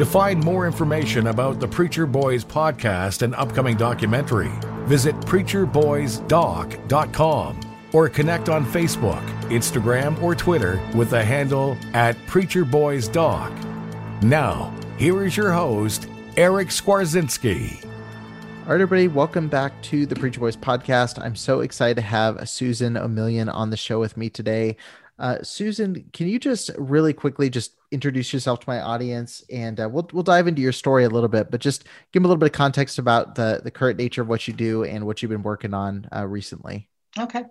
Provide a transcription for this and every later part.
To find more information about the Preacher Boys podcast and upcoming documentary, visit preacherboysdoc.com or connect on Facebook, Instagram, or Twitter with the handle at preacherboysdoc. Now, here is your host, Eric Skwarczynski. All right, everybody, welcome back to the Preacher Boys podcast. I'm so excited to have Susan Omilian on the show with me today. Uh, Susan, can you just really quickly just introduce yourself to my audience, and uh, we'll we'll dive into your story a little bit, but just give them a little bit of context about the the current nature of what you do and what you've been working on uh, recently. Okay.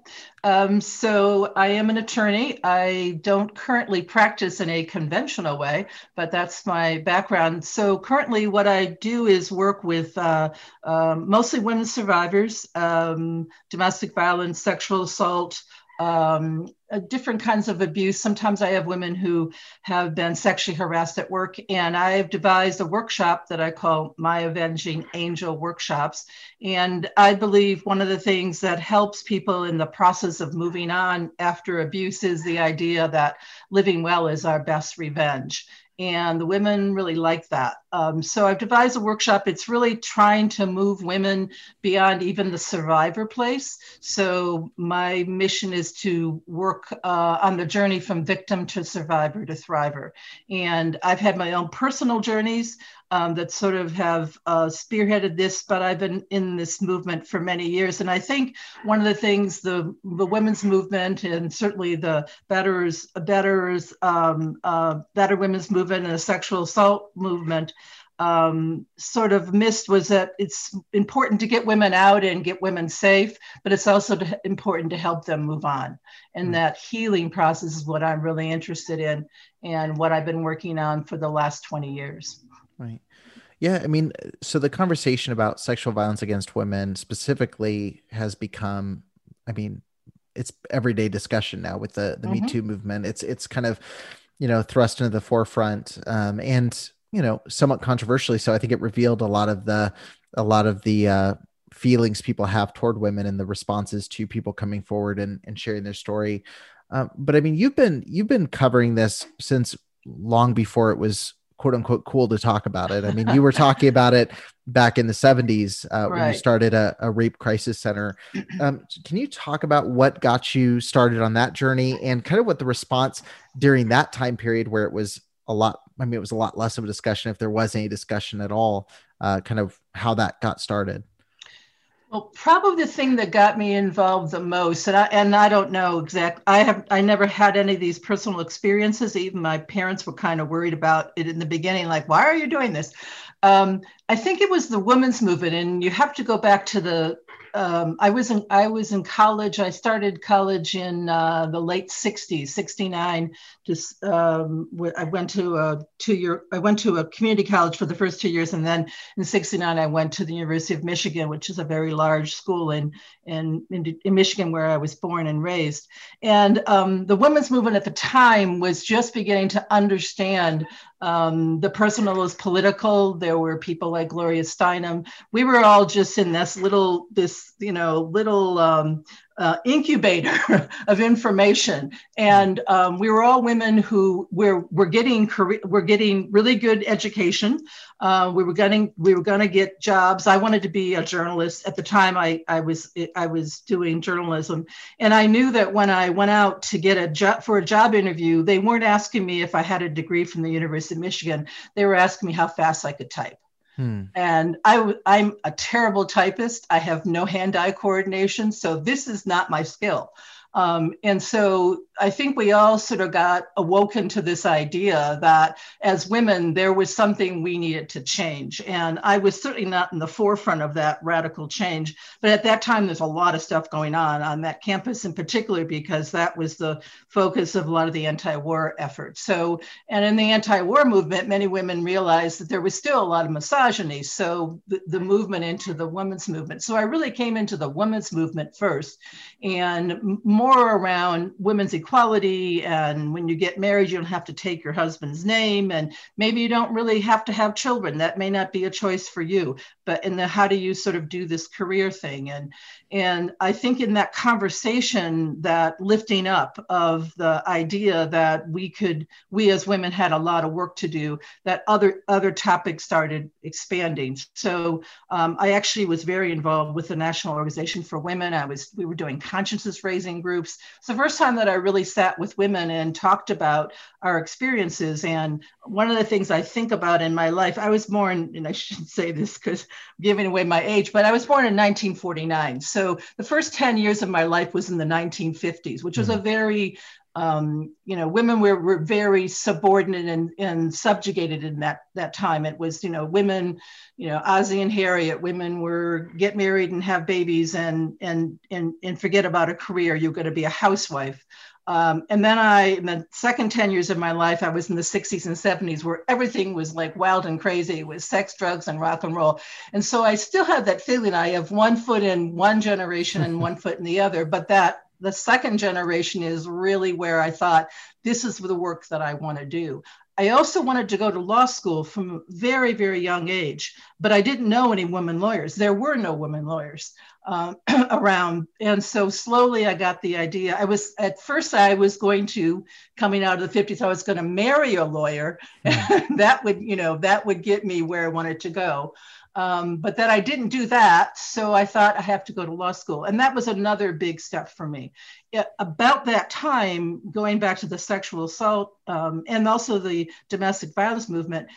Um, so I am an attorney. I don't currently practice in a conventional way, but that's my background. So currently, what I do is work with uh, um, mostly women survivors, um, domestic violence, sexual assault, um, uh, different kinds of abuse. Sometimes I have women who have been sexually harassed at work, and I've devised a workshop that I call My Avenging Angel Workshops. And I believe one of the things that helps people in the process of moving on after abuse is the idea that living well is our best revenge and the women really like that. Um, so I've devised a workshop. It's really trying to move women beyond even the survivor place. So my mission is to work uh, on the journey from victim to survivor to thriver. And I've had my own personal journeys um, that sort of have uh, spearheaded this, but I've been in this movement for many years. And I think one of the things the, the women's movement and certainly the betters, betters, um, uh, better women's movement and the sexual assault movement um, sort of missed was that it's important to get women out and get women safe, but it's also to, important to help them move on. And mm-hmm. that healing process is what I'm really interested in and what I've been working on for the last 20 years. Right. Yeah, I mean, so the conversation about sexual violence against women specifically has become, I mean, it's everyday discussion now with the the mm-hmm. Me Too movement. It's it's kind of, you know, thrust into the forefront, um, and you know, somewhat controversially. So I think it revealed a lot of the a lot of the uh, feelings people have toward women and the responses to people coming forward and, and sharing their story. Um, but I mean, you've been you've been covering this since long before it was quote unquote cool to talk about it. I mean, you were talking about it back in the 70s uh, right. when you started a, a rape crisis center. Um, can you talk about what got you started on that journey and kind of what the response during that time period where it was a lot, I mean, it was a lot less of a discussion, if there was any discussion at all, uh, kind of how that got started? Well, probably the thing that got me involved the most, and I and I don't know exactly. I have I never had any of these personal experiences. Even my parents were kind of worried about it in the beginning, like, "Why are you doing this?" Um, I think it was the women's movement, and you have to go back to the um, I was in I was in college. I started college in uh, the late '60s, '69. Just um, I went to a two year. I went to a community college for the first two years, and then in '69 I went to the University of Michigan, which is a very large school in in in, in Michigan where I was born and raised. And um, the women's movement at the time was just beginning to understand um, the personal is political. There were people like Gloria Steinem. We were all just in this little, this you know, little um, uh, incubator of information, and um, we were all women who were were getting career, were getting really good education. Uh, we were getting we were going to get jobs. I wanted to be a journalist at the time. I I was I was doing journalism, and I knew that when I went out to get a job for a job interview, they weren't asking me if I had a degree from the University of Michigan. They were asking me how fast I could type. Hmm. And I, I'm a terrible typist. I have no hand eye coordination. So this is not my skill. Um, and so I think we all sort of got awoken to this idea that as women, there was something we needed to change. And I was certainly not in the forefront of that radical change. But at that time, there's a lot of stuff going on on that campus in particular, because that was the focus of a lot of the anti war efforts. So, and in the anti war movement, many women realized that there was still a lot of misogyny. So the, the movement into the women's movement. So I really came into the women's movement first and more around women's equality equality and when you get married you don't have to take your husband's name and maybe you don't really have to have children. That may not be a choice for you but in the how do you sort of do this career thing? And and i think in that conversation that lifting up of the idea that we could we as women had a lot of work to do that other other topics started expanding. So um, i actually was very involved with the national organization for women. I was we were doing consciousness raising groups. It's the first time that i really sat with women and talked about our experiences. And one of the things i think about in my life i was born and i shouldn't say this because giving away my age, but I was born in 1949. So the first 10 years of my life was in the 1950s, which was a mm-hmm. very um, you know, women were, were very subordinate and, and subjugated in that that time. It was, you know, women, you know, Ozzie and Harriet, women were get married and have babies and and and and forget about a career. You're going to be a housewife. Um, and then I, in the second 10 years of my life, I was in the 60s and 70s where everything was like wild and crazy with sex, drugs, and rock and roll. And so I still have that feeling I have one foot in one generation and one foot in the other, but that the second generation is really where I thought this is the work that I want to do. I also wanted to go to law school from a very, very young age, but I didn't know any women lawyers. There were no women lawyers um, around. And so slowly I got the idea. I was, at first, I was going to, coming out of the 50s, I was going to marry a lawyer. Mm. that would, you know, that would get me where I wanted to go. Um, but that I didn't do that. So I thought I have to go to law school. And that was another big step for me. It, about that time, going back to the sexual assault um, and also the domestic violence movement,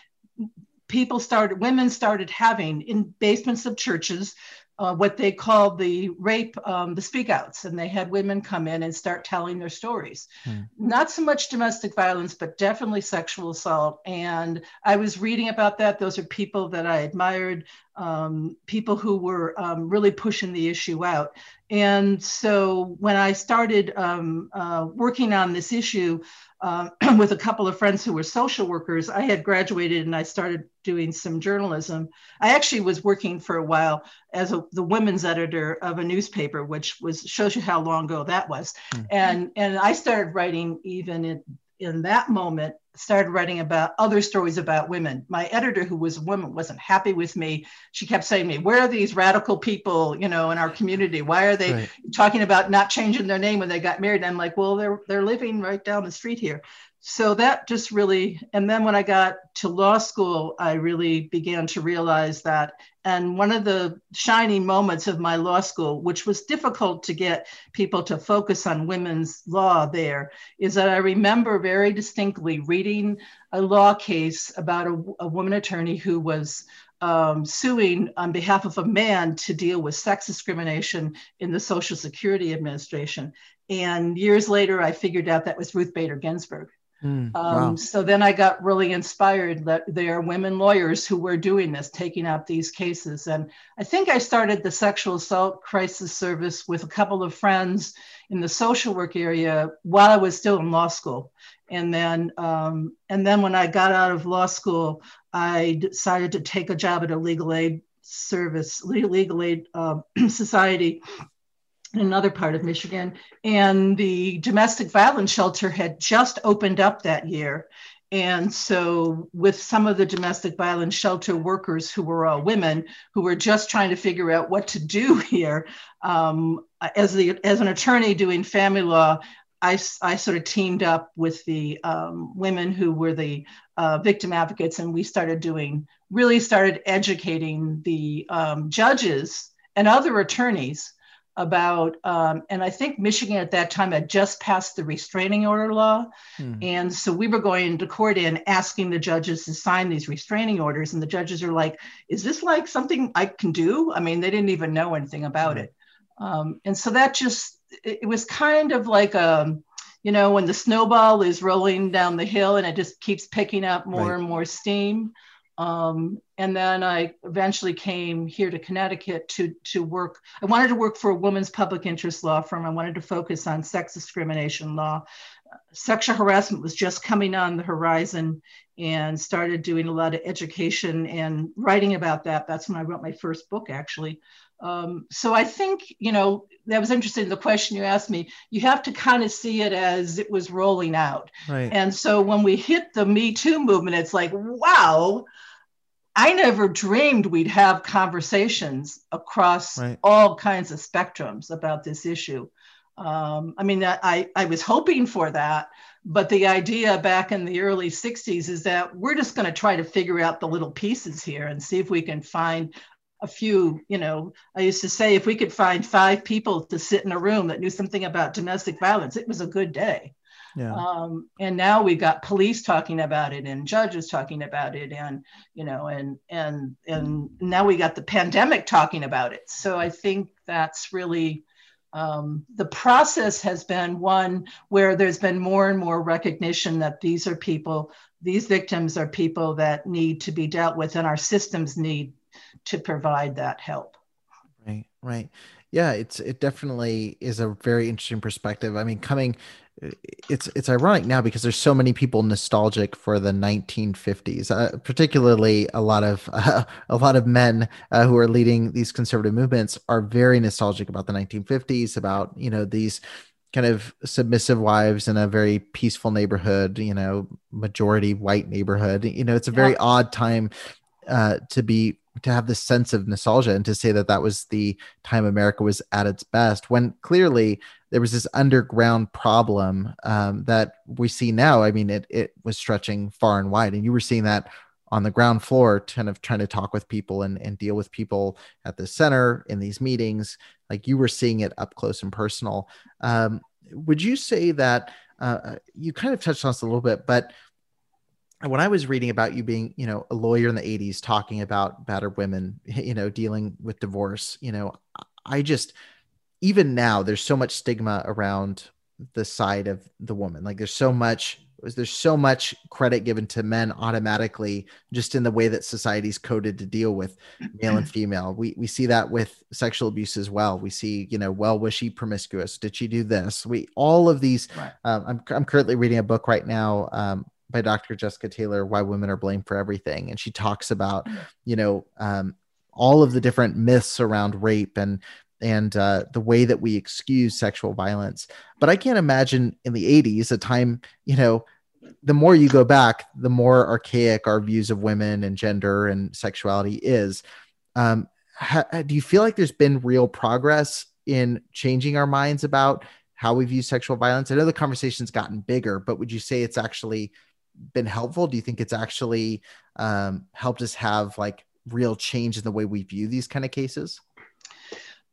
people started, women started having in basements of churches uh, what they called the rape, um, the speakouts, and they had women come in and start telling their stories. Hmm. Not so much domestic violence, but definitely sexual assault. And I was reading about that. Those are people that I admired, um, people who were um, really pushing the issue out. And so when I started um, uh, working on this issue, uh, with a couple of friends who were social workers. I had graduated and I started doing some journalism. I actually was working for a while as a, the women's editor of a newspaper, which was shows you how long ago that was. Mm-hmm. And and I started writing even in in that moment started writing about other stories about women. My editor, who was a woman, wasn't happy with me. She kept saying to me, "Where are these radical people, you know, in our community? Why are they right. talking about not changing their name when they got married?" And I'm like, "Well, they're they're living right down the street here." So that just really and then when i got to law school i really began to realize that and one of the shining moments of my law school which was difficult to get people to focus on women's law there is that i remember very distinctly reading a law case about a, a woman attorney who was um, suing on behalf of a man to deal with sex discrimination in the Social Security Administration. And years later, I figured out that was Ruth Bader Ginsburg. Mm, wow. um, so then I got really inspired that there are women lawyers who were doing this, taking up these cases. And I think I started the sexual assault crisis service with a couple of friends in the social work area while I was still in law school. And then, um, and then when I got out of law school, I decided to take a job at a legal aid service, legal aid uh, society in another part of Michigan. And the domestic violence shelter had just opened up that year. And so, with some of the domestic violence shelter workers who were all women who were just trying to figure out what to do here, um, as, the, as an attorney doing family law, I, I sort of teamed up with the um, women who were the uh, victim advocates, and we started doing, really started educating the um, judges and other attorneys about, um, and I think Michigan at that time had just passed the restraining order law. Hmm. And so we were going to court and asking the judges to sign these restraining orders. And the judges are like, is this like something I can do? I mean, they didn't even know anything about hmm. it. Um, and so that just, it, it was kind of like a, um, you know, when the snowball is rolling down the hill and it just keeps picking up more right. and more steam. Um, and then I eventually came here to Connecticut to, to work. I wanted to work for a women's public interest law firm. I wanted to focus on sex discrimination law. Sexual harassment was just coming on the horizon and started doing a lot of education and writing about that. That's when I wrote my first book, actually. Um, so I think, you know, that was interesting. The question you asked me, you have to kind of see it as it was rolling out. Right. And so when we hit the Me Too movement, it's like, wow, I never dreamed we'd have conversations across right. all kinds of spectrums about this issue. Um, I mean, I, I was hoping for that, but the idea back in the early 60s is that we're just going to try to figure out the little pieces here and see if we can find a few, you know, I used to say if we could find five people to sit in a room that knew something about domestic violence, it was a good day. Yeah. Um, and now we've got police talking about it and judges talking about it and you know and and and now we got the pandemic talking about it so i think that's really um, the process has been one where there's been more and more recognition that these are people these victims are people that need to be dealt with and our systems need to provide that help. Right right. Yeah it's it definitely is a very interesting perspective. I mean coming it's it's ironic now because there's so many people nostalgic for the 1950s uh, particularly a lot of uh, a lot of men uh, who are leading these conservative movements are very nostalgic about the 1950s about you know these kind of submissive wives in a very peaceful neighborhood you know majority white neighborhood. You know it's a very yeah. odd time uh, to be to have this sense of nostalgia and to say that that was the time America was at its best when clearly there was this underground problem um, that we see now. I mean, it it was stretching far and wide, and you were seeing that on the ground floor, kind of trying to talk with people and, and deal with people at the center in these meetings. Like you were seeing it up close and personal. Um, would you say that uh, you kind of touched on this a little bit, but when I was reading about you being, you know, a lawyer in the 80s talking about battered women, you know, dealing with divorce, you know, I just even now there's so much stigma around the side of the woman. Like there's so much there's so much credit given to men automatically just in the way that society's coded to deal with male and female we we see that with sexual abuse as well we see you know well was she promiscuous did she do this we all of these right. um, I'm, I'm currently reading a book right now um, by Dr. Jessica Taylor, Why Women Are Blamed for Everything. And she talks about, mm. you know, um, all of the different myths around rape and and uh, the way that we excuse sexual violence. But I can't imagine in the 80s, a time, you know, the more you go back, the more archaic our views of women and gender and sexuality is. Um, ha- do you feel like there's been real progress in changing our minds about how we view sexual violence? I know the conversation's gotten bigger, but would you say it's actually been helpful? Do you think it's actually um, helped us have like real change in the way we view these kind of cases?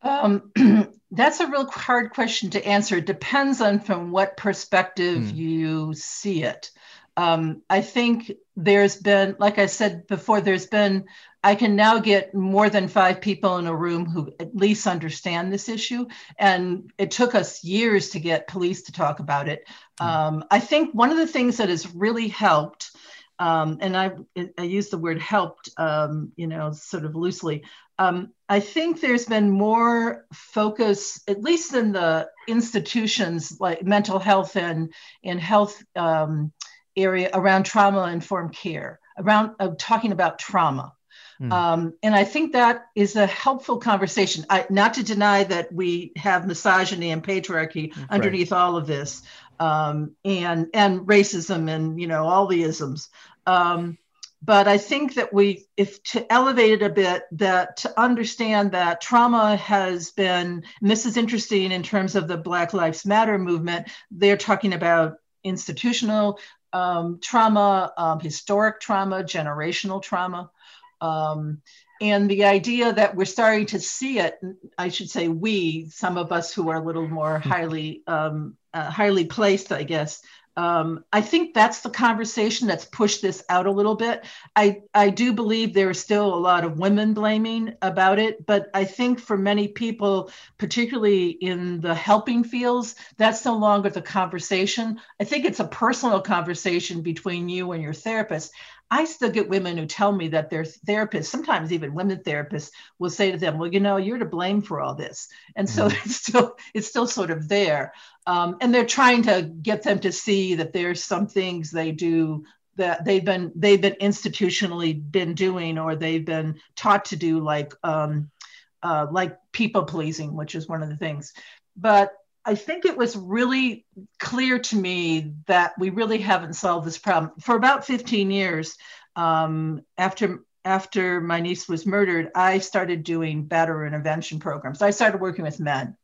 Um, that's a real hard question to answer. It depends on from what perspective mm. you see it. Um, I think there's been, like I said before, there's been, I can now get more than five people in a room who at least understand this issue. And it took us years to get police to talk about it. Mm. Um, I think one of the things that has really helped um, and I, I use the word helped, um, you know, sort of loosely. Um, I think there's been more focus, at least in the institutions like mental health and in health um, area around trauma informed care, around uh, talking about trauma. Mm. Um, and I think that is a helpful conversation. I, not to deny that we have misogyny and patriarchy right. underneath all of this, um, and and racism and you know all the isms. Um, but I think that we, if to elevate it a bit, that to understand that trauma has been, and this is interesting in terms of the Black Lives Matter movement, they're talking about institutional um, trauma, um, historic trauma, generational trauma. Um, and the idea that we're starting to see it, I should say we, some of us who are a little more hmm. highly, um, uh, highly placed, I guess, um, I think that's the conversation that's pushed this out a little bit. I, I do believe there is still a lot of women blaming about it, but I think for many people, particularly in the helping fields, that's no longer the conversation. I think it's a personal conversation between you and your therapist. I still get women who tell me that their therapists, sometimes even women therapists, will say to them, "Well, you know, you're to blame for all this," and so mm-hmm. it's still it's still sort of there, um, and they're trying to get them to see that there's some things they do that they've been they've been institutionally been doing or they've been taught to do, like um, uh, like people pleasing, which is one of the things, but I think it was really clear to me that we really haven't solved this problem. For about 15 years um, after after my niece was murdered, I started doing batterer intervention programs. I started working with men,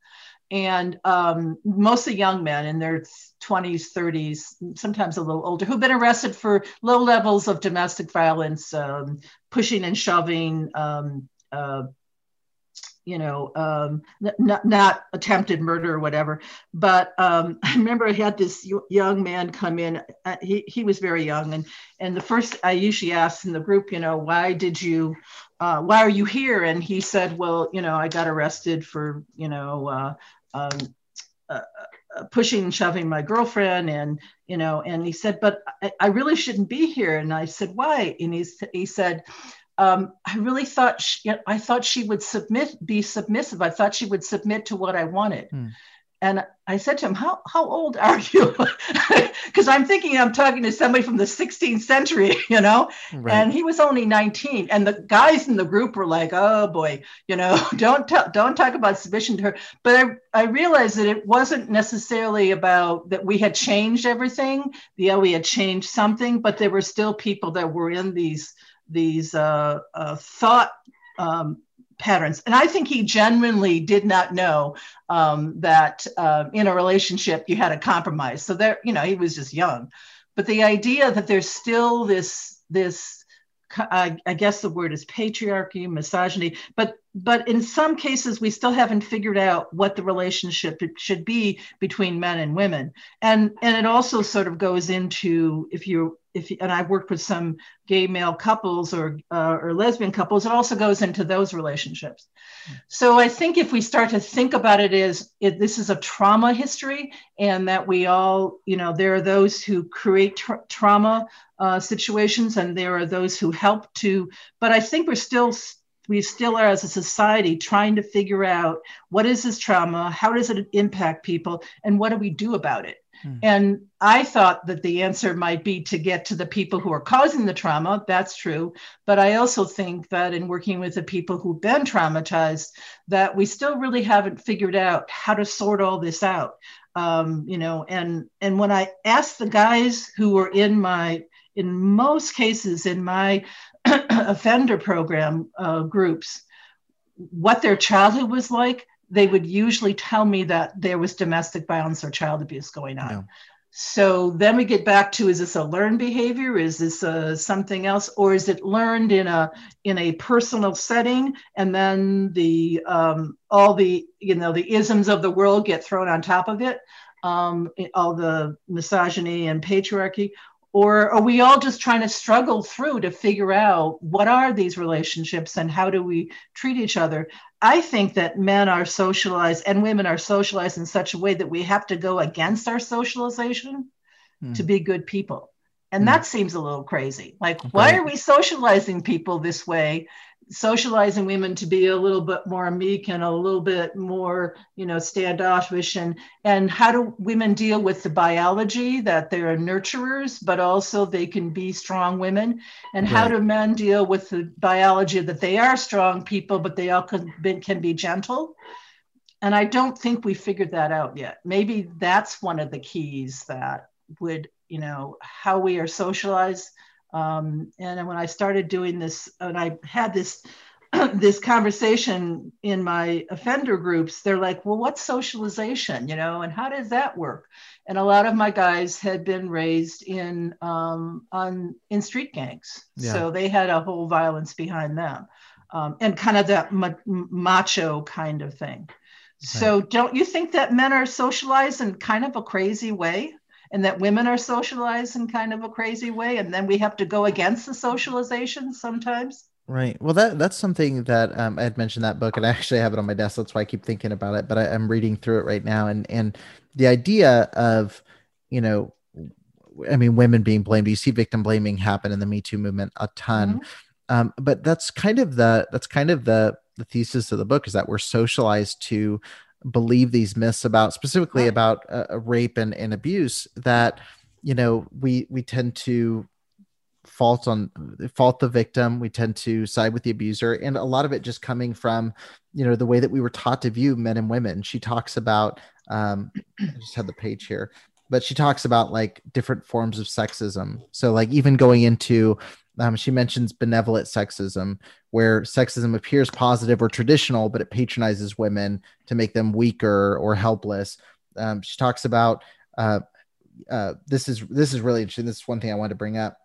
and um, mostly young men in their 20s, 30s, sometimes a little older, who've been arrested for low levels of domestic violence, um, pushing and shoving. Um, uh, you know, um, not, not attempted murder or whatever. But um, I remember I had this young man come in. Uh, he, he was very young. And, and the first I usually ask in the group, you know, why did you, uh, why are you here? And he said, well, you know, I got arrested for, you know, uh, um, uh, uh, pushing and shoving my girlfriend and you know and he said but I, I, really shouldn't be here and i said why and he, he said um, I really thought she, I thought she would submit, be submissive. I thought she would submit to what I wanted. Hmm. And I said to him, "How how old are you?" Because I'm thinking I'm talking to somebody from the 16th century, you know. Right. And he was only 19, and the guys in the group were like, "Oh boy, you know, don't t- don't talk about submission to her." But I I realized that it wasn't necessarily about that we had changed everything. Yeah, we had changed something, but there were still people that were in these these uh, uh, thought um, patterns. And I think he genuinely did not know um, that uh, in a relationship you had a compromise. So there, you know, he was just young. But the idea that there's still this this I, I, guess the word is patriarchy, misogyny, but but in some cases we still haven't figured out what the relationship should be between men and women, and and it also sort of goes into if you if and I've worked with some gay male couples or uh, or lesbian couples, it also goes into those relationships. So I think if we start to think about it as it, this is a trauma history, and that we all, you know, there are those who create tra- trauma uh, situations, and there are those who help to. But I think we're still we still are as a society trying to figure out what is this trauma, how does it impact people, and what do we do about it. Hmm. And I thought that the answer might be to get to the people who are causing the trauma. That's true. But I also think that in working with the people who've been traumatized, that we still really haven't figured out how to sort all this out. Um, you know, and and when I asked the guys who were in my, in most cases in my offender program uh, groups, what their childhood was like, they would usually tell me that there was domestic violence or child abuse going on. Yeah. So then we get back to is this a learned behavior? Is this a, something else, or is it learned in a in a personal setting, and then the um, all the you know the isms of the world get thrown on top of it, um, all the misogyny and patriarchy, or are we all just trying to struggle through to figure out what are these relationships and how do we treat each other i think that men are socialized and women are socialized in such a way that we have to go against our socialization mm. to be good people and mm. that seems a little crazy like okay. why are we socializing people this way socializing women to be a little bit more meek and a little bit more you know standoffish and and how do women deal with the biology that they're nurturers but also they can be strong women? And right. how do men deal with the biology that they are strong people but they all can be, can be gentle? And i don't think we figured that out yet. Maybe that's one of the keys that would you know how we are socialized um, and when I started doing this, and I had this this conversation in my offender groups, they're like, "Well, what's socialization? You know, and how does that work?" And a lot of my guys had been raised in um, on in street gangs, yeah. so they had a whole violence behind them, um, and kind of that ma- macho kind of thing. So, don't you think that men are socialized in kind of a crazy way? And that women are socialized in kind of a crazy way and then we have to go against the socialization sometimes. Right. Well that that's something that um, i had mentioned that book and i actually have it on my desk. That's why i keep thinking about it but I, i'm reading through it right now and and the idea of you know i mean women being blamed. You see victim blaming happen in the me too movement a ton. Mm-hmm. um, but that's kind of the that's kind of the the thesis of the book is that we're socialized to believe these myths about specifically right. about uh, rape and, and abuse that you know we we tend to fault on fault the victim. We tend to side with the abuser. And a lot of it just coming from you know the way that we were taught to view men and women. She talks about um i just had the page here but she talks about like different forms of sexism. So like even going into um, she mentions benevolent sexism, where sexism appears positive or traditional, but it patronizes women to make them weaker or helpless. Um, she talks about uh, uh, this is this is really interesting. This is one thing I wanted to bring up.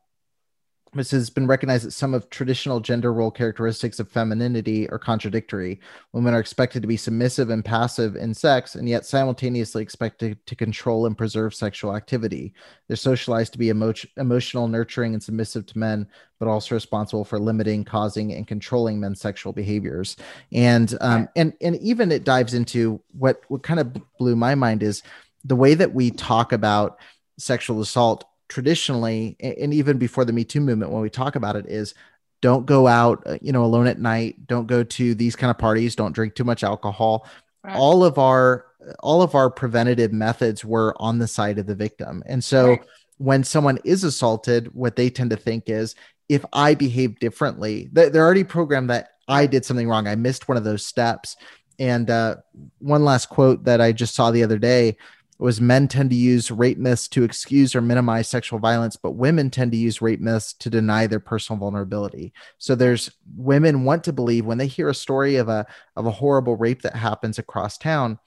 This has been recognized that some of traditional gender role characteristics of femininity are contradictory. Women are expected to be submissive and passive in sex, and yet simultaneously expected to control and preserve sexual activity. They're socialized to be emo- emotional, nurturing, and submissive to men, but also responsible for limiting, causing, and controlling men's sexual behaviors. And um, and and even it dives into what what kind of blew my mind is the way that we talk about sexual assault traditionally and even before the me too movement when we talk about it is don't go out uh, you know alone at night. Don't go to these kind of parties. Don't drink too much alcohol. Right. all of our all of our preventative methods were on the side of the victim. And so right. when someone is assaulted what they tend to think is if i behave differently they're already programmed that i did something wrong. I missed one of those steps. And uh, one last quote that i just saw the other day was men tend to use rape myths to excuse or minimize sexual violence, but women tend to use rape myths to deny their personal vulnerability. So there's women want to believe when they hear a story of a of a horrible rape that happens across town,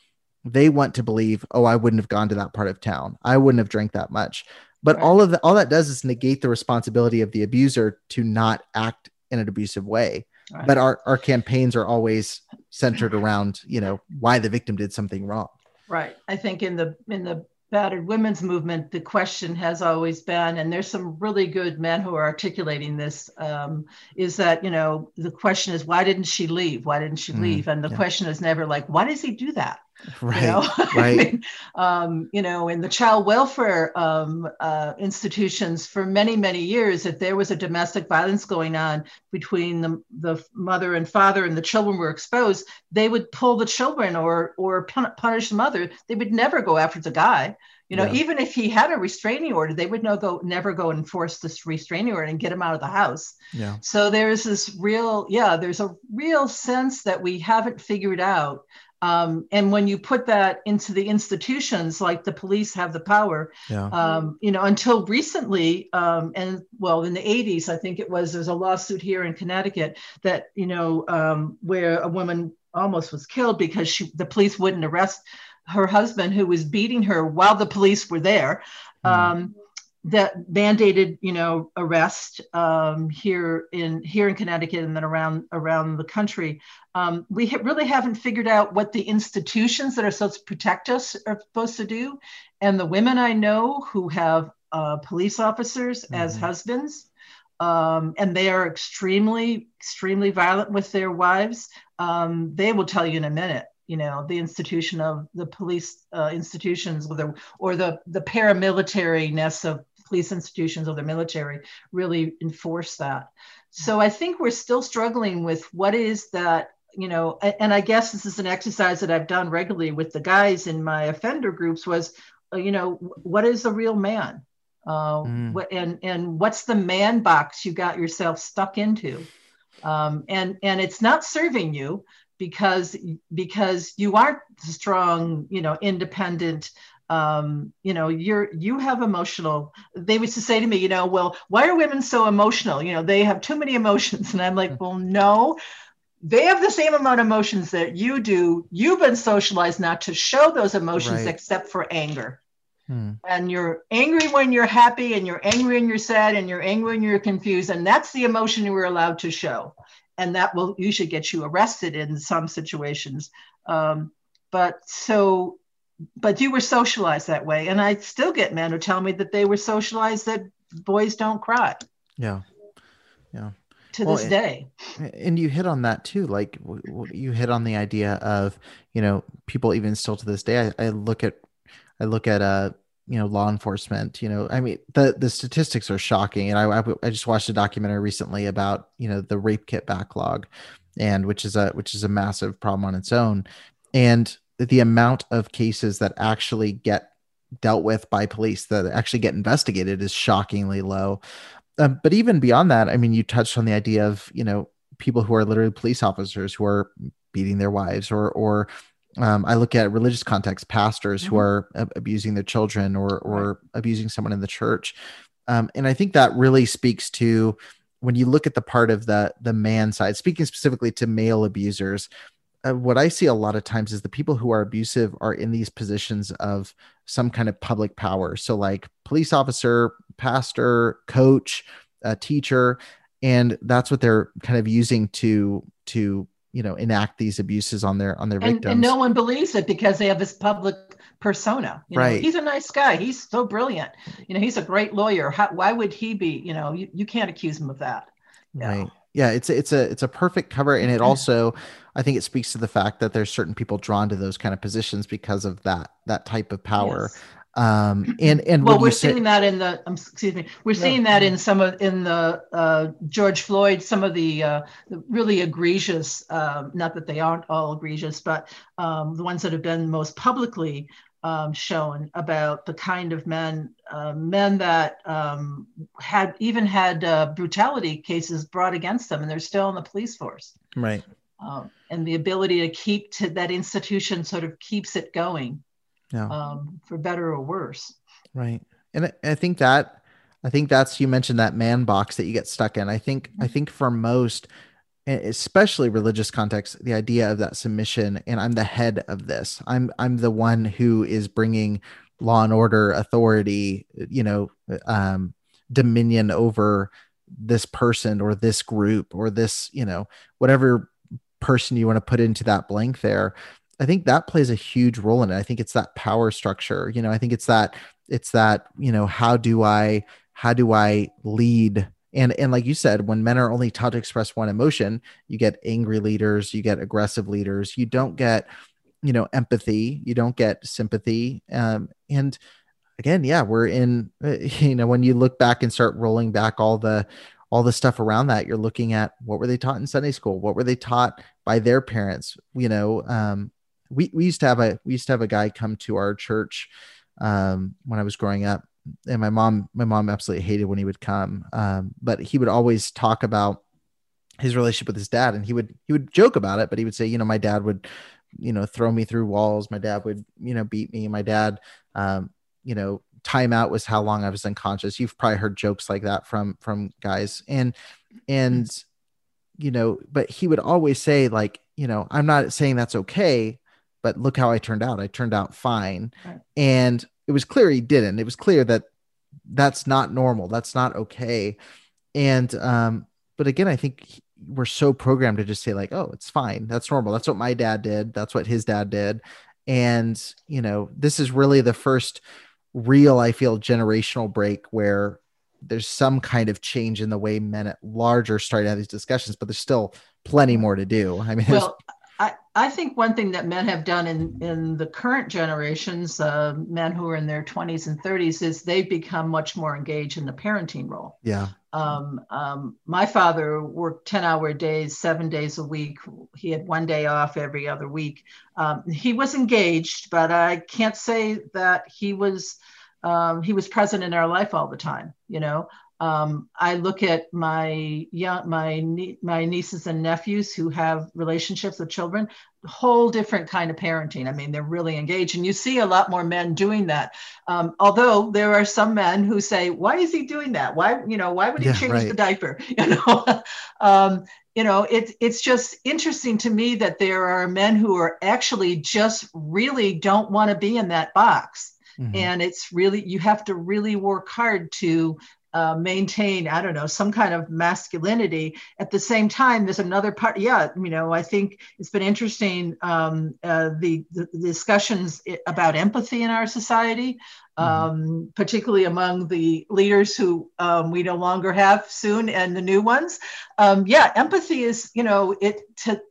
they want to believe, oh, I wouldn't have gone to that part of town. I wouldn't have drank that much. But all of the, all that does is negate the responsibility of the abuser to not act in an abusive way. But our, our campaigns are always centered around, you know, why the victim did something wrong. Right. I think in the in the battered women's movement, the question has always been, and there's some really good men who are articulating this, um, is that you know the question is why didn't she leave? Why didn't she mm, leave? And the yeah. question is never like why does he do that? Right. You know? right. I mean, um, you know, in the child welfare um, uh, institutions for many, many years, if there was a domestic violence going on between the, the mother and father and the children were exposed, they would pull the children or, or punish the mother. They would never go after the guy. You know, yeah. even if he had a restraining order, they would no go never go enforce this restraining order and get him out of the house. Yeah. So there's this real, yeah, there's a real sense that we haven't figured out um, and when you put that into the institutions, like the police have the power, yeah. um, you know, until recently, um, and well, in the 80s, I think it was, there's a lawsuit here in Connecticut that, you know, um, where a woman almost was killed because she, the police wouldn't arrest her husband who was beating her while the police were there. Mm that mandated you know arrest um, here in here in Connecticut and then around around the country. Um, we ha- really haven't figured out what the institutions that are supposed to protect us are supposed to do. And the women I know who have uh, police officers mm-hmm. as husbands. Um, and they are extremely, extremely violent with their wives. Um, they will tell you in a minute you know the institution of the police uh, institutions or the or the the paramilitariness of police institutions or the military really enforce that. So i think we're still struggling with what is that you know and i guess this is an exercise that i've done regularly with the guys in my offender groups was uh, you know what is a real man? Uh, mm. what, and and what's the man box you got yourself stuck into? Um, and and it's not serving you because because you aren't strong you know independent um, you know you're you have emotional they used to say to me you know well why are women so emotional you know they have too many emotions and i'm like well no they have the same amount of emotions that you do you've been socialized not to show those emotions right. except for anger hmm. and you're angry when you're happy and you're angry when you're sad and you're angry when you're confused and that's the emotion you were allowed to show and that will usually get you arrested in some situations. Um, but so, but you were socialized that way, and I still get men who tell me that they were socialized that boys don't cry. Yeah, yeah. To well, this day, and you hit on that too. Like you hit on the idea of you know people even still to this day. I, I look at I look at uh you know law enforcement you know i mean the the statistics are shocking and I, I, I just watched a documentary recently about you know the rape kit backlog and which is a which is a massive problem on its own and the amount of cases that actually get dealt with by police that actually get investigated is shockingly low um, but even beyond that i mean you touched on the idea of you know people who are literally police officers who are beating their wives or or um, I look at religious context, pastors mm-hmm. who are abusing their children or or abusing someone in the church, um, and I think that really speaks to when you look at the part of the the man side, speaking specifically to male abusers. Uh, what I see a lot of times is the people who are abusive are in these positions of some kind of public power. So, like police officer, pastor, coach, teacher, and that's what they're kind of using to to you know enact these abuses on their on their and, victims. and no one believes it because they have this public persona you right. know, he's a nice guy he's so brilliant you know he's a great lawyer. How, why would he be you know you, you can't accuse him of that. Right yeah it's a, it's a it's a perfect cover and it also i think it speaks to the fact that there's certain people drawn to those kind of positions because of that that type of power. Yes. Um and and well we're seeing that in the um, excuse me we're seeing that in some of in the uh george floyd some of the uh the really egregious um not that they aren't all egregious but um the ones that have been most publicly um, shown about the kind of men uh, men that um, had even had uh, brutality cases brought against them and they're still in the police force right um, and the ability to keep to that institution sort of keeps it going yeah. um, for better or worse. Right. And I think that, I think that's, you mentioned that man box that you get stuck in. I think, I think for most, especially religious context, the idea of that submission and I'm the head of this. I'm, I'm the one who is bringing law and order authority, you know, um, dominion over this person or this group or this, you know, whatever person you want to put into that blank there I think that plays a huge role in it. I think it's that power structure. You know, I think it's that it's that, you know, how do I how do I lead? And and like you said, when men are only taught to express one emotion, you get angry leaders, you get aggressive leaders, you don't get, you know, empathy, you don't get sympathy. Um, and again, yeah, we're in, you know, when you look back and start rolling back all the all the stuff around that you're looking at what were they taught in sunday school what were they taught by their parents you know um, we, we used to have a we used to have a guy come to our church um, when I was growing up, and my mom my mom absolutely hated when he would come, um, but he would always talk about his relationship with his dad, and he would he would joke about it, but he would say, you know, my dad would, you know, throw me through walls, my dad would, you know, beat me, my dad, um, you know, timeout was how long I was unconscious. You've probably heard jokes like that from from guys, and and you know, but he would always say like, you know, I'm not saying that's okay, but look how I turned out. I turned out fine. Right. And it was clear he didn't. It was clear that that's not normal. That's not okay. And, um, but again, I think we're so programmed to just say, like, oh, it's fine. That's normal. That's what my dad did. That's what his dad did. And, you know, this is really the first real, I feel, generational break where there's some kind of change in the way men at large are starting to have these discussions, but there's still plenty more to do. I mean, well, I, I think one thing that men have done in, in the current generations, uh, men who are in their 20s and 30s, is they've become much more engaged in the parenting role. Yeah. Um, um, my father worked 10 hour days, seven days a week. He had one day off every other week. Um, he was engaged, but I can't say that he was. Um, he was present in our life all the time, you know. Um, I look at my young, my my nieces and nephews who have relationships with children, whole different kind of parenting. I mean, they're really engaged, and you see a lot more men doing that. Um, although there are some men who say, "Why is he doing that? Why, you know, why would he yeah, change right. the diaper?" You know, um, you know, it's it's just interesting to me that there are men who are actually just really don't want to be in that box. Mm-hmm. And it's really, you have to really work hard to uh, maintain i don't know some kind of masculinity at the same time there's another part yeah you know i think it's been interesting um, uh, the, the, discussions about empathy in our society mm-hmm. um, particularly among the leaders who um, we no longer have soon and the new ones um, yeah empathy is you know it to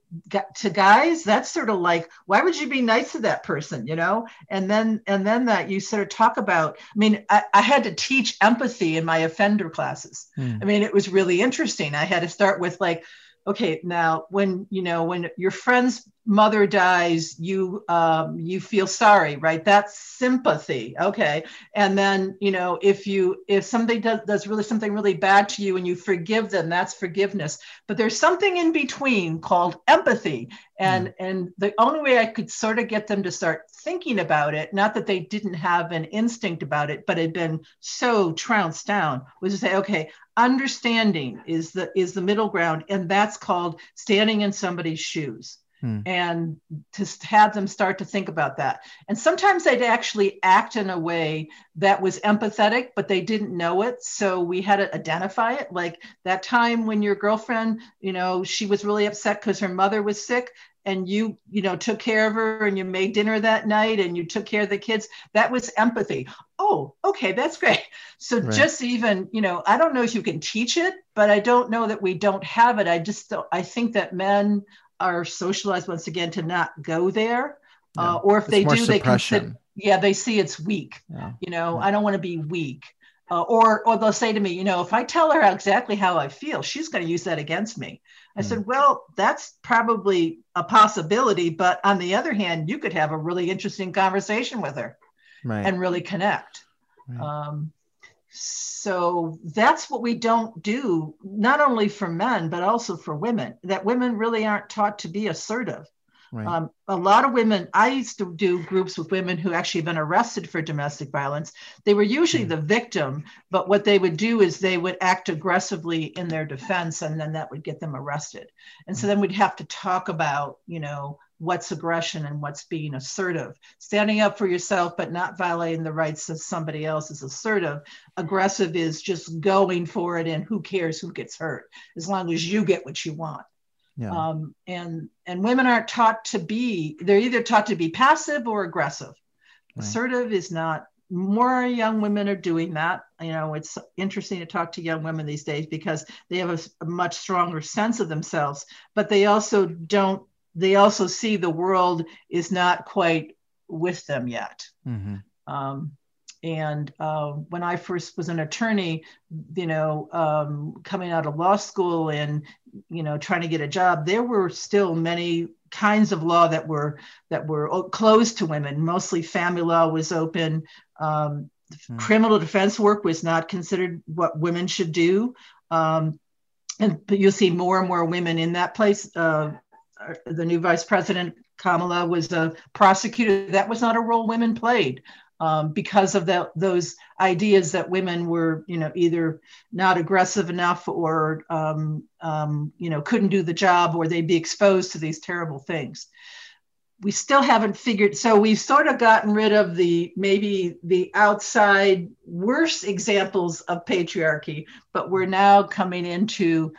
to guys that's sort of like why would you be nice to that person you know? And then and then that you sort of talk about i mean i, I had to teach empathy in my offender classes. Mm. i mean it was really interesting. I had to start with like okay now when you know when your friend's mother dies you um, you feel sorry right? That's sympathy okay? And then you know if you if somebody does, does really something really bad to you and you forgive them that's forgiveness. But there's something in between called empathy. And mm. and the only way i could sort of get them to start thinking about it not that they didn't have an instinct about it but had been so trounced down was to say okay understanding is the is the middle ground and that's called standing in somebody's shoes. Hmm. and to have them start to think about that. And sometimes they'd actually act in a way that was empathetic but they didn't know it. So we had to identify it. Like that time when your girlfriend you know she was really upset because her mother was sick and you you know took care of her and you made dinner that night and you took care of the kids that was empathy oh okay that's great so right. just even you know i don't know if you can teach it but i don't know that we don't have it i just i think that men are socialized once again to not go there yeah. uh, or if it's they do suppression. they consider yeah they see it's weak yeah. you know yeah. i don't want to be weak uh, or or they'll say to me you know if i tell her exactly how i feel she's going to use that against me I mm. said, well, that's probably a possibility. But on the other hand, you could have a really interesting conversation with her right. and really connect. Right. Um, so that's what we don't do, not only for men, but also for women, that women really aren't taught to be assertive. Right. Um, a lot of women, I used to do groups with women who actually been arrested for domestic violence. They were usually mm. the victim, but what they would do is they would act aggressively in their defense, and then that would get them arrested. And so hmm. then we'd have to talk about, you know, what's aggression and what's being assertive. Standing up for yourself, but not violating the rights of somebody else is assertive. Aggressive is just going for it, and who cares who gets hurt, as long as you get what you want. Yeah. Um, and and women aren't taught to be they're either taught to be passive or aggressive. Right. Assertive is not. More young women are doing that. You know, it's interesting to talk to young women these days because they have a, a much stronger sense of themselves, but they also don't. They also see the world is not quite with them yet. Mm-hmm. Um, and uh, when I first was an attorney, you know, um, coming out of law school and you know trying to get a job, there were still many kinds of law that were that were closed to women. Mostly family law was open. Um, hmm. Criminal defense work was not considered what women should do. Um, and but you'll see more and more women in that place. Uh, the new vice president Kamala was a prosecutor. That was not a role women played um, because of those ideas that women were, you know, either not aggressive enough or, um, um, you know, couldn't do the job or they'd be exposed to these terrible things. We still haven't figured, so we've sort of gotten rid of the maybe the outside worse examples of patriarchy, but we're now coming into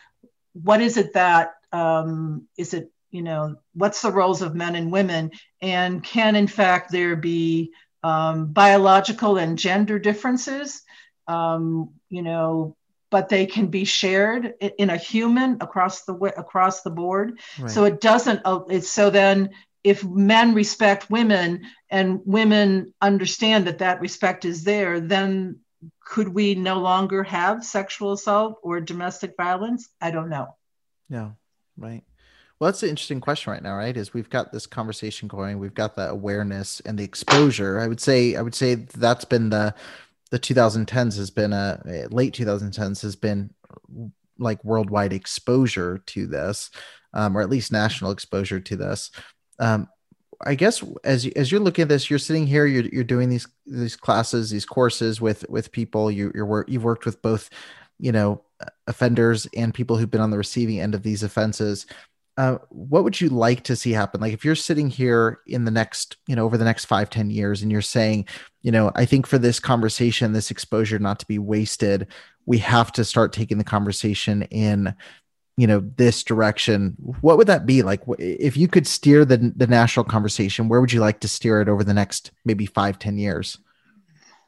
what is it that um, is it you know what's the roles of men and women and can in fact there be um, biological and gender differences, um, you know, but they can be shared in a human across the across the board. Right. So it doesn't. Uh, it's so then if men respect women and women understand that that respect is there, then could we no longer have sexual assault or domestic violence? I don't know. No, right. Well, that's an interesting question right now, right? Is we've got this conversation going, we've got the awareness and the exposure. I would say, I would say that's been the the 2010s has been a late 2010s has been like worldwide exposure to this, um, or at least national exposure to this. Um, I guess as as you're looking at this, you're sitting here, you're you're doing these these classes, these courses with with people. You you're work you've worked with both, you know, offenders and people who've been on the receiving end of these offenses uh, what would you like to see happen? Like if you're sitting here in the next you know over the next five ten years and you're saying you know i think for this conversation this exposure not to be wasted we have to start taking the conversation in you know this direction what would that be? Like if you could steer the, the national conversation where would you like to steer it over the next maybe five ten years?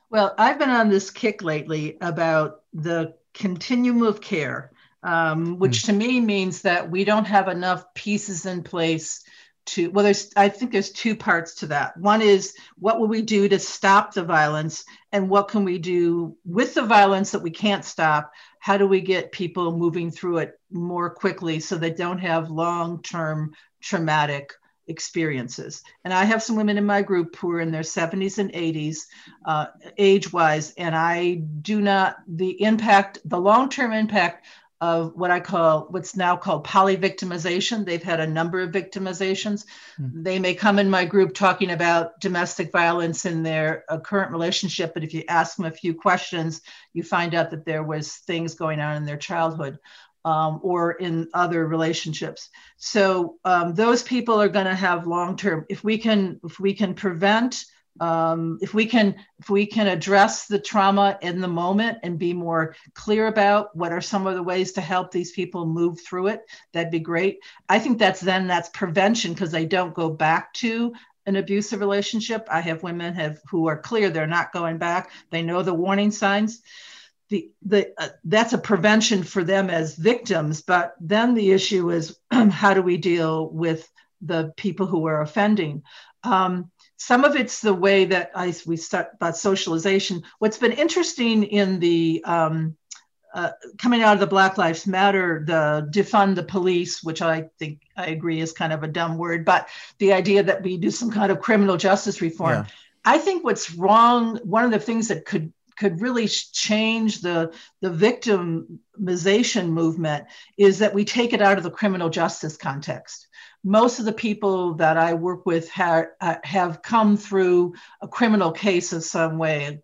Well i've been on this kick lately about the continuum of care um, which mm. to me means that we don't have enough pieces in place to well there's i think there's two parts to that. One is what will we do to stop the violence? And what can we do with the violence that we can't stop? How do we get people moving through it more quickly so they don't have long-term traumatic experiences? And i have some women in my group who are in their 70s and 80s uh, age wise and i do not the impact the long-term impact of what I call what's now called polyvictimization. They've had a number of victimizations. Mm. They may come in my group talking about domestic violence in their uh, current relationship, but if you ask them a few questions, you find out that there was things going on in their childhood. Um, or in other relationships. So um, those people are going to have long term. If we can, if we can prevent um, if we can if we can address the trauma in the moment and be more clear about what are some of the ways to help these people move through it that'd be great. I think that's then that's prevention because they don't go back to an abusive relationship. I have women have who are clear they're not going back. They know the warning signs. The the uh, that's a prevention for them as victims but then the issue is how do we deal with the people who are offending? Um, some of it's the way that I we start about socialization. What's been interesting in the um, uh, coming out of the Black Lives Matter, the defund the police, which I think I agree is kind of a dumb word, but the idea that we do some kind of criminal justice reform. Yeah. I think what's wrong, one of the things that could could really change the the victimization movement is that we take it out of the criminal justice context most of the people that I work with ha- uh, have come through a criminal case of some way,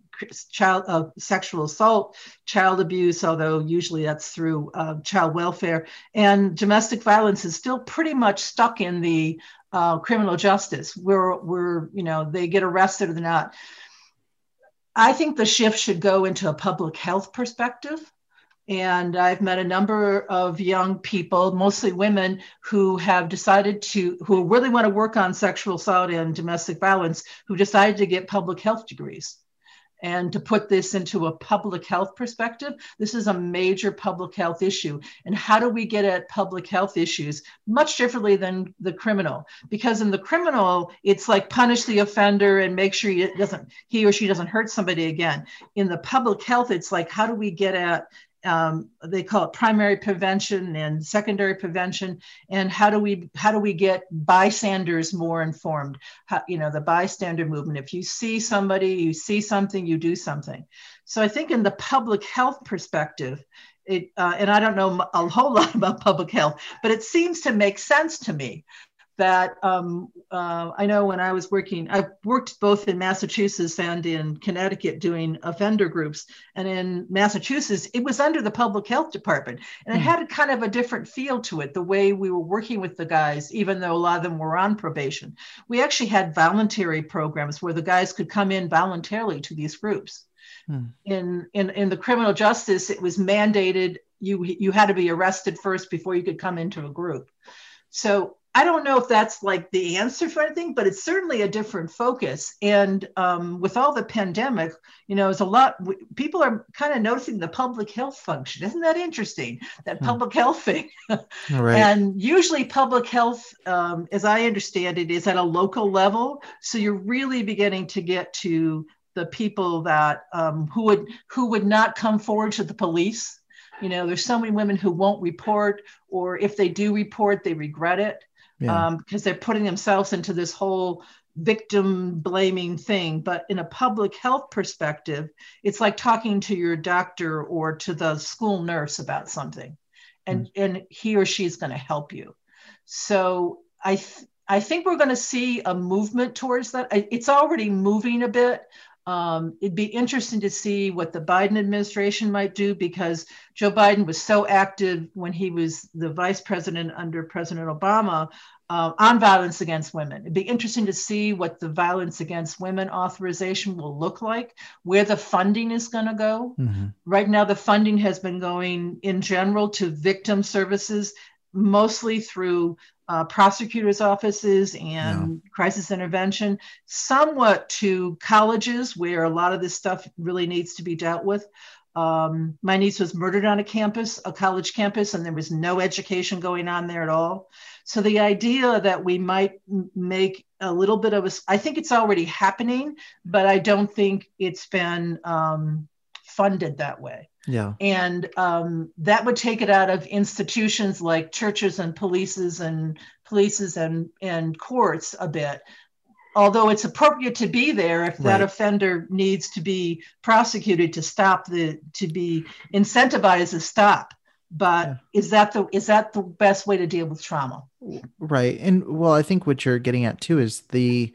child uh, sexual assault, child abuse, although usually that's through uh, child welfare, and domestic violence is still pretty much stuck in the uh, criminal justice. Where we're you know they get arrested or not. I think the shift should go into a public health perspective and I've met a number of young people, mostly women, who have decided to, who really want to work on sexual assault and domestic violence, who decided to get public health degrees. And to put this into a public health perspective, this is a major public health issue. And how do we get at public health issues much differently than the criminal? Because in the criminal, it's like punish the offender and make sure he doesn't he or she doesn't hurt somebody again. In the public health, it's like how do we get at um, they call it primary prevention and secondary prevention. And how do we how do we get bystanders more informed? How, you know the bystander movement. If you see somebody you see something you do something. So i think in the public health perspective it, uh, and I don't know a whole lot about public health, but it seems to make sense to me that um, uh, I know when I was working, I worked both in Massachusetts and in Connecticut doing offender groups. And in Massachusetts, it was under the public health department. And it hmm. had a kind of a different feel to it, the way we were working with the guys, even though a lot of them were on probation. We actually had voluntary programs where the guys could come in voluntarily to these groups. Hmm. In, in, in the criminal justice, it was mandated you, you had to be arrested first before you could come into a group. So I don't know if that's like the answer for anything, but it's certainly a different focus. And um, with all the pandemic, you know, it's a lot. People are kind of noticing the public health function. Isn't that interesting? That hmm. public health thing. right. And usually, public health, um, as I understand it, is at a local level. So you're really beginning to get to the people that um, who would who would not come forward to the police. You know, there's so many women who won't report, or if they do report, they regret it yeah. um, because they're putting themselves into this whole victim blaming thing. But in a public health perspective, it's like talking to your doctor or to the school nurse about something, and mm. and he or she is going to help you. So I. Th- I think we're going to see a movement towards that. It's already moving a bit, um, it'd be interesting to see what the Biden administration might do because Joe Biden was so active when he was the vice president under President Obama uh, on violence against women. It'd be interesting to see what the violence against women authorization will look like, where the funding is going to go. Mm-hmm. Right now, the funding has been going in general to victim services, mostly through uh, prosecutors' offices and yeah. crisis intervention, somewhat to colleges where a lot of this stuff really needs to be dealt with. Um, my niece was murdered on a campus, a college campus, and there was no education going on there at all. So the idea that we might make a little bit of a, I think it's already happening, but I don't think it's been um, funded that way. Yeah. And um, that would take it out of institutions like churches and polices and polices and, and courts a bit. Although it's appropriate to be there if that right. offender needs to be prosecuted to stop the to be incentivized to stop. But yeah. is that the is that the best way to deal with trauma? Right. And well, I think what you're getting at too is the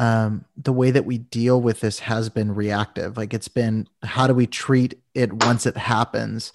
um, the way that we deal with this has been reactive. Like it's been, how do we treat it once it happens?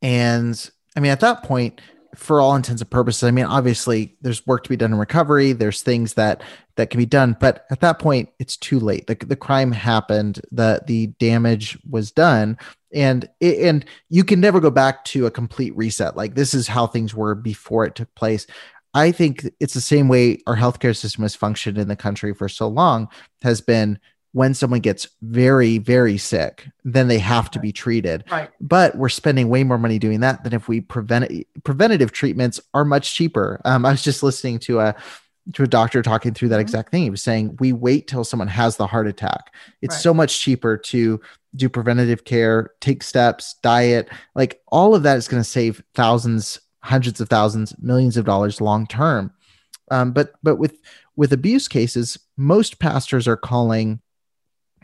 And I mean, at that point, for all intents and purposes, I mean, obviously there's work to be done in recovery. There's things that that can be done, but at that point, it's too late. The, the crime happened. the The damage was done, and it, and you can never go back to a complete reset. Like this is how things were before it took place. I think it's the same way our healthcare system has functioned in the country for so long has been when someone gets very, very sick, then they have to be treated. Right. But we're spending way more money doing that than if we prevent preventative treatments are much cheaper. Um, I was just listening to a to a doctor talking through that mm-hmm. exact thing. He was saying we wait till someone has the heart attack. It's right. so much cheaper to do preventative care, take steps, diet, like all of that is going to save thousands hundreds of thousands, millions of dollars long term. Um, but but with with abuse cases, most pastors are calling.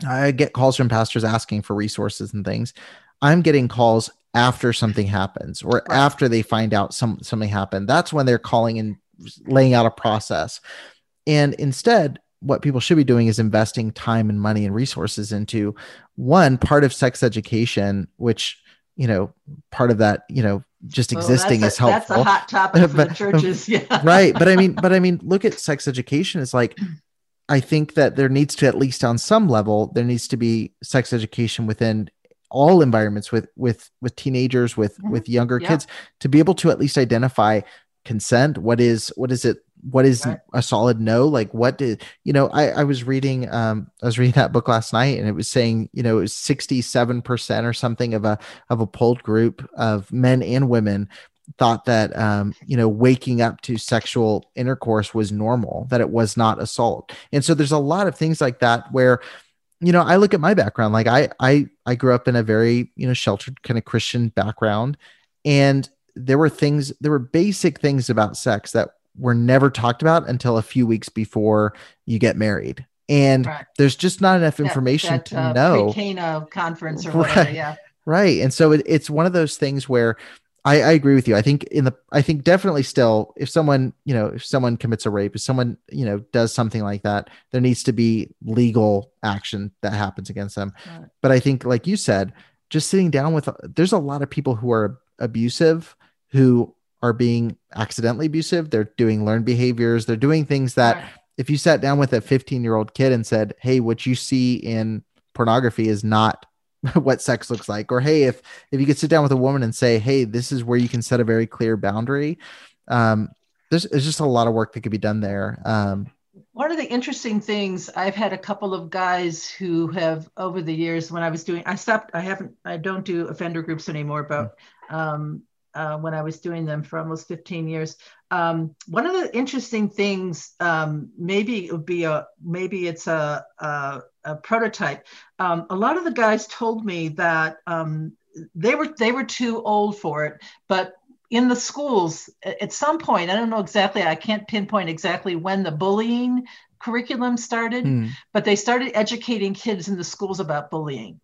I get calls from pastors asking for resources and things. I'm getting calls after something happens or right. after they find out some something happened. That's when they're calling and laying out a process. And instead, what people should be doing is investing time and money and resources into one part of sex education, which you know, part of that, you know, just existing is helpful. That's a hot topic for but, the churches. Yeah. right. But I mean, but I mean, look at sex education. It's like, I think that there needs to, at least on some level, there needs to be sex education within all environments with with with teenagers with mm-hmm. with younger yeah. kids to be able to at least identify consent what is what is it what is a solid no? Like what did you know i i was reading um i was reading that book last night and it was saying you know it was 67% or something of a of a polled group of men and women thought that um you know waking up to sexual intercourse was normal that it was not assault. And so there's a lot of things like that where you know i look at my background. Like i i i grew up in a very you know sheltered kind of christian background and there were things there were basic things about sex that were never talked about until a few weeks before you get married. And right. there's just not enough information that, that, to uh, know. Cana conference or whatever, right. yeah. Right. And so it, it's one of those things where I, I, agree with you. I think in the I think definitely still if someone, you know, if someone commits a rape, if someone, you know, does something like that, there needs to be legal action that happens against them. Right. But I think like you said, just sitting down with there's a lot of people who are abusive who are being accidentally abusive. They're doing learned behaviors. They're doing things that right. if you sat down with a 15 year old kid and said, Hey, what you see in pornography is not what sex looks like. Or, Hey, if, if you could sit down with a woman and say, Hey, this is where you can set a very clear boundary. Um, there's, there's just a lot of work that could be done there. Um, one of the interesting things I've had a couple of guys who have over the years when I was doing I stopped I haven't I don't do offender groups anymore but um, uh, when I was doing them for almost 15 years. Um, one of the interesting things um, maybe it would be a maybe it's a, a, a prototype. Um, a lot of the guys told me that um, they were they were too old for it but in the schools at some point i don't know exactly i can't pinpoint exactly when the bullying curriculum started mm. but they started educating kids in the schools about bullying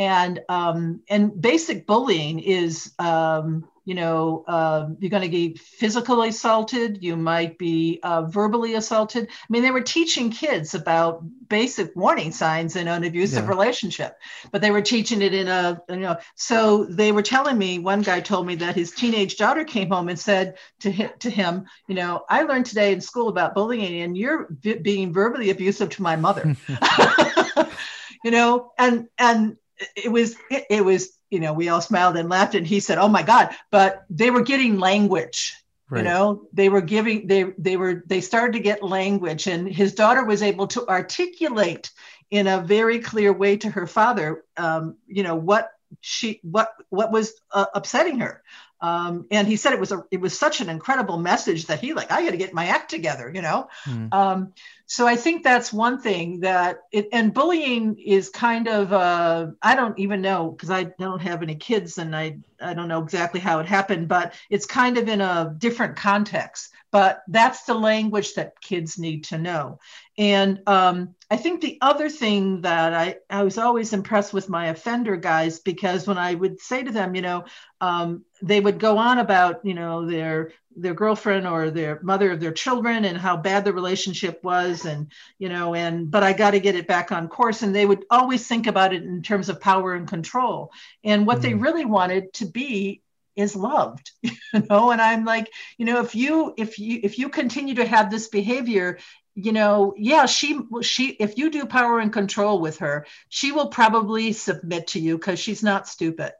and um, and basic bullying is um, you know, uh, you're going to get physically assaulted. You might be uh, verbally assaulted. I mean, they were teaching kids about basic warning signs in an abusive yeah. relationship, but they were teaching it in a, you know, so they were telling me, one guy told me that his teenage daughter came home and said to him, to him you know, I learned today in school about bullying and you're v- being verbally abusive to my mother. you know, and, and it was, it, it was, you know, we all smiled and laughed. And he said, "Oh my God!" But they were getting language. Right. You know, they were giving they they were they started to get language, and his daughter was able to articulate in a very clear way to her father, um, you know, what she what what was uh, upsetting her. Um, and he said it was a it was such an incredible message that he like I got to get my act together, you know. Mm. Um, so I think that's one thing that it and bullying is kind of uh, I don't even know because I don't have any kids and I I don't know exactly how it happened, but it's kind of in a different context. But that's the language that kids need to know. And um, I think the other thing that I, I was always impressed with my offender guys because when I would say to them, you know, um, they would go on about, you know, their their girlfriend or their mother of their children and how bad the relationship was and you know and but i got to get it back on course. And they would always think about it in terms of power and control. And what mm-hmm. they really wanted to be is loved you know? And i'm like you know if you if you if you continue to have this behavior you know yeah she she if you do power and control with her she will probably submit to you because she's not stupid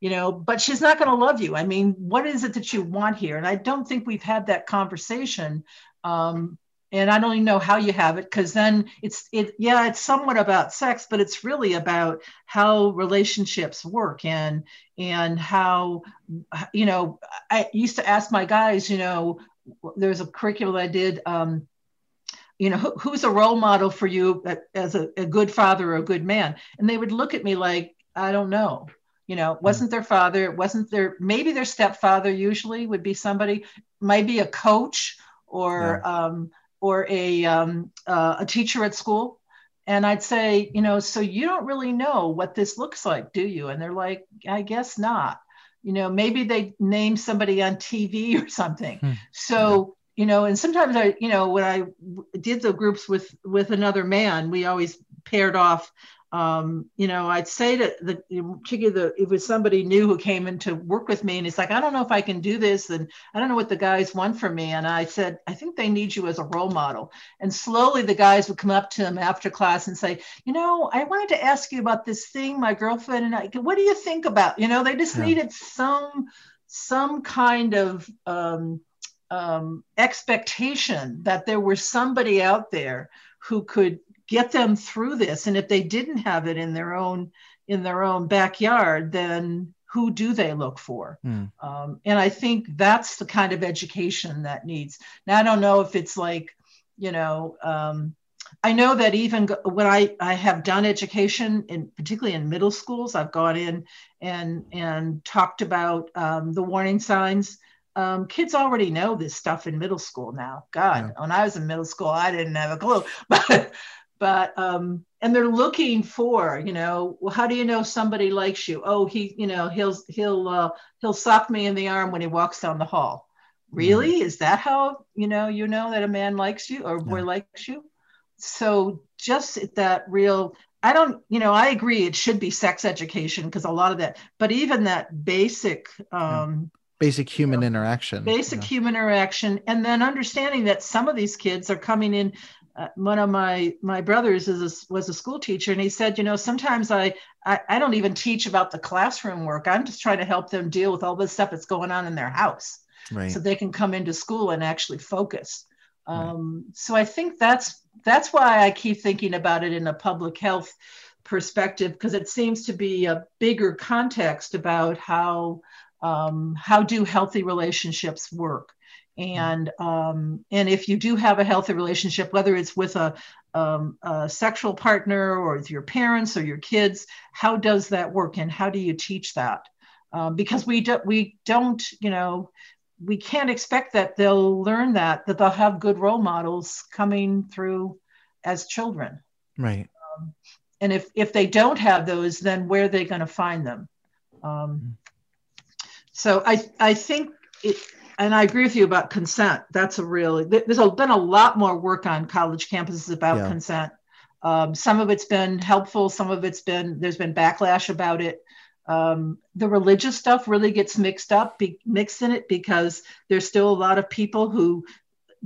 you know but she's not going to love you. I mean what is it that you want here? And i don't think we've had that conversation um, and i don't even know how you have it because then it's it yeah it's somewhat about sex but it's really about how relationships work and and how you know i used to ask my guys you know there's a curriculum i did um, you know who, who's a role model for you as a, a good father or a good man and they would look at me like i don't know you know hmm. wasn't their father wasn't their maybe their stepfather usually would be somebody maybe a coach or yeah. um, or a um, uh, a teacher at school and i'd say you know so you don't really know what this looks like do you and they're like i guess not you know maybe they name somebody on tv or something hmm. so. You know and sometimes i you know when i did the groups with with another man we always paired off um, you know, I'd say to the particularly the it was somebody new who came in to work with me, and he's like, I don't know if I can do this, and I don't know what the guys want from me. And I said, I think they need you as a role model. And slowly, the guys would come up to him after class and say, you know, I wanted to ask you about this thing, my girlfriend and I. What do you think about? You know, they just yeah. needed some some kind of um, um, expectation that there was somebody out there who could get them through this. And if they didn't have it in their own in their own backyard then who do they look for? Mm. um, and i think that's the kind of education that needs. Now i don't know if it's like you know um, i know that even when i i have done education in particularly in middle schools i've gone in and and talked about um, the warning signs um, kids already know this stuff in middle school now. God, yeah. when I was in middle school, I didn't have a clue. But but um, and they're looking for you know well how do you know somebody likes you oh he you know he'll he'll uh, he'll sock me in the arm when he walks down the hall really mm-hmm. is that how you know you know that a man likes you or a boy yeah. likes you so just that real i don't you know i agree it should be sex education because a lot of that but even that basic um basic human interaction basic yeah. human interaction and then understanding that some of these kids are coming in uh, one of my my brothers is a, was a school teacher and he said you know sometimes I, I, I don't even teach about the classroom work i'm just trying to help them deal with all this stuff that's going on in their house right. so they can come into school and actually focus. Um, right. So I think that's that's why I keep thinking about it in a public health perspective because it seems to be a bigger context about how um, how do healthy relationships work? And um, and if you do have a healthy relationship whether it's with a, um, a sexual partner or with your parents or your kids how does that work and how do you teach that? Um, because we do, we don't you know we can't expect that they'll learn that that they'll have good role models coming through as children. Right. Um, and if if they don't have those then where are they going to find them? Um, mm-hmm. So i i think it and I agree with you about consent. That's a really there's been a lot more work on college campuses about yeah. consent. Um, some of it's been helpful. Some of it's been there's been backlash about it. Um, the religious stuff really gets mixed up, be, mixed in it because there's still a lot of people who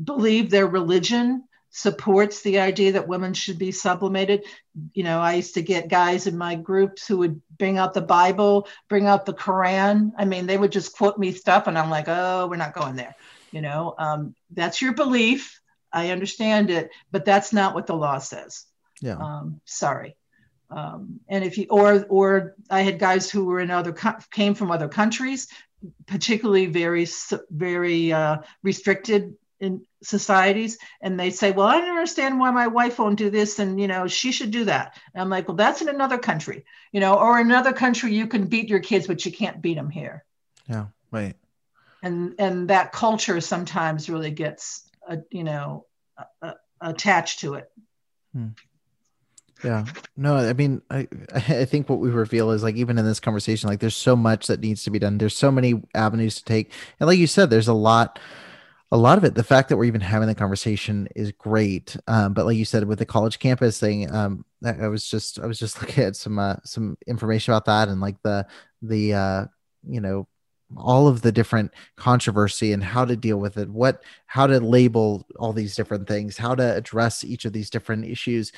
believe their religion supports the idea that women should be sublimated. You know, I used to get guys in my groups who would bring out the Bible, bring out the Quran. I mean, they would just quote me stuff, and I'm like, oh, we're not going there. You know, um, that's your belief. I understand it, but that's not what the law says. Yeah. Um, sorry. Um, and if you or or I had guys who were in other came from other countries, particularly very very uh, restricted in societies and they say well i don't understand why my wife won't do this and you know she should do that. And i'm like well that's in another country you know or another country you can beat your kids but you can't beat them here. Yeah right. And and that culture sometimes really gets uh, you know uh, attached to it. Hmm. yeah. No i mean i i think what we reveal is like even in this conversation like there's so much that needs to be done. There's so many avenues to take. And like you said there's a lot a lot of it the fact that we're even having the conversation is great. Um, but like you said with the college campus thing um, i was just i was just looking at some uh, some information about that and like the the uh, you know all of the different controversy and how to deal with it what how to label all these different things how to address each of these different issues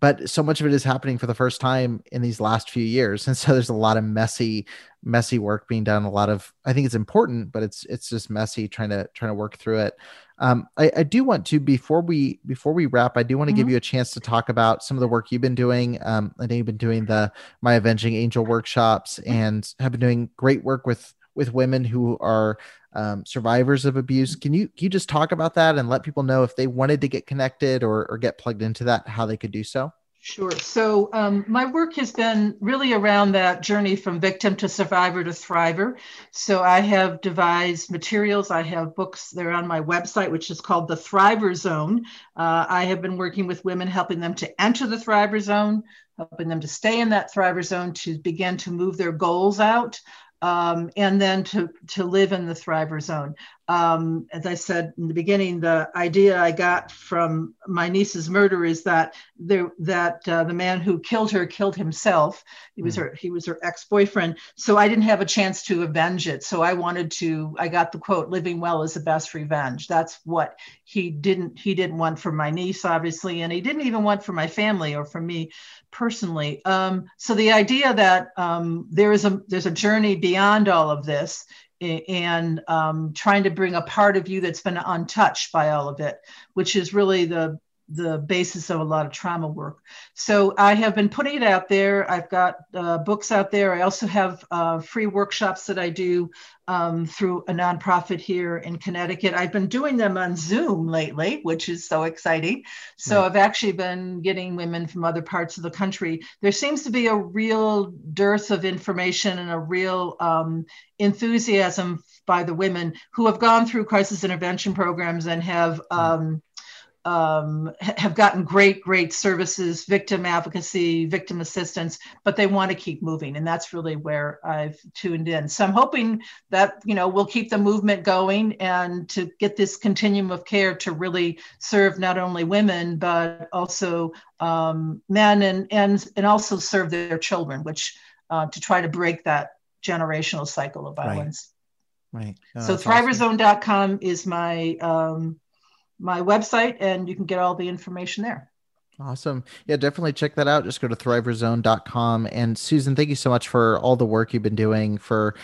but so much of it is happening for the first time in these last few years and so there's a lot of messy messy work being done a lot of i think it's important but it's it's just messy trying to trying to work through it um, I, I, do want to before we before we wrap i do want to mm-hmm. give you a chance to talk about some of the work you've been doing um, i know you've been doing the my avenging angel workshops mm-hmm. and have been doing great work with with women who are um, survivors of abuse. Can you can you just talk about that and let people know if they wanted to get connected or, or get plugged into that, how they could do so? Sure. So um, my work has been really around that journey from victim to survivor to thriver. So I have devised materials. I have books. They're on my website, which is called the Thriver Zone. Uh, I have been working with women, helping them to enter the Thriver Zone, helping them to stay in that Thriver Zone, to begin to move their goals out um, and then to, to live in the thriver zone. Um, as I said in the beginning, the idea I got from my niece's murder is that there, that uh, the man who killed her killed himself. He was mm. her he was her ex boyfriend. So I didn't have a chance to avenge it. So I wanted to. I got the quote: "Living well is the best revenge." That's what he didn't he didn't want for my niece, obviously, and he didn't even want for my family or for me personally. Um, so the idea that um, there is a there's a journey beyond all of this, and um, trying to bring a part of you that's been untouched by all of it, which is really the the basis of a lot of trauma work. So I have been putting it out there. I've got uh, books out there. I also have uh, free workshops that I do um, through a nonprofit here in Connecticut. I've been doing them on Zoom lately, which is so exciting. So right. I've actually been getting women from other parts of the country. There seems to be a real dearth of information and a real um, enthusiasm by the women who have gone through crisis intervention programs and have. Um, um, have gotten great, great services, victim advocacy, victim assistance, but they want to keep moving. And that's really where I've tuned in. So I'm hoping that, you know, we'll keep the movement going and to get this continuum of care to really serve not only women, but also um, men and, and, and also serve their children, which uh, to try to break that generational cycle of violence. Right. right. Oh, so thriverzone.com awesome. is my, um, my website and you can get all the information there. Awesome. Yeah, definitely check that out. Just go to thriverzone.com. And Susan, thank you so much for all the work you've been doing for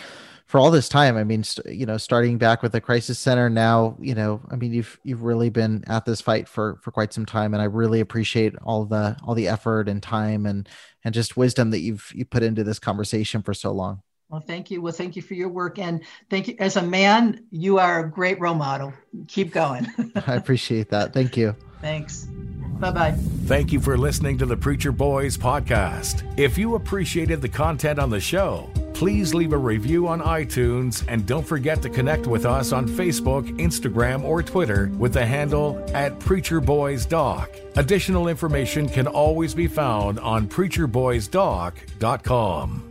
for all this time. I mean, st- you know, starting back with the crisis center now, you know, I mean, you've you've really been at this fight for for quite some time, and I really appreciate all the all the effort and time and and just wisdom that you've you put into this conversation for so long. Well, thank you. Well, thank you for your work, and thank you. As a man, you are a great role model. Keep going. I appreciate that. Thank you. Thanks. Bye bye. Thank you for listening to the Preacher Boys podcast. If you appreciated the content on the show, please leave a review on iTunes and don't forget to connect with us on Facebook, Instagram, or Twitter with the handle at Preacher Boys Doc. Additional information can always be found on preacherboysdoc.com.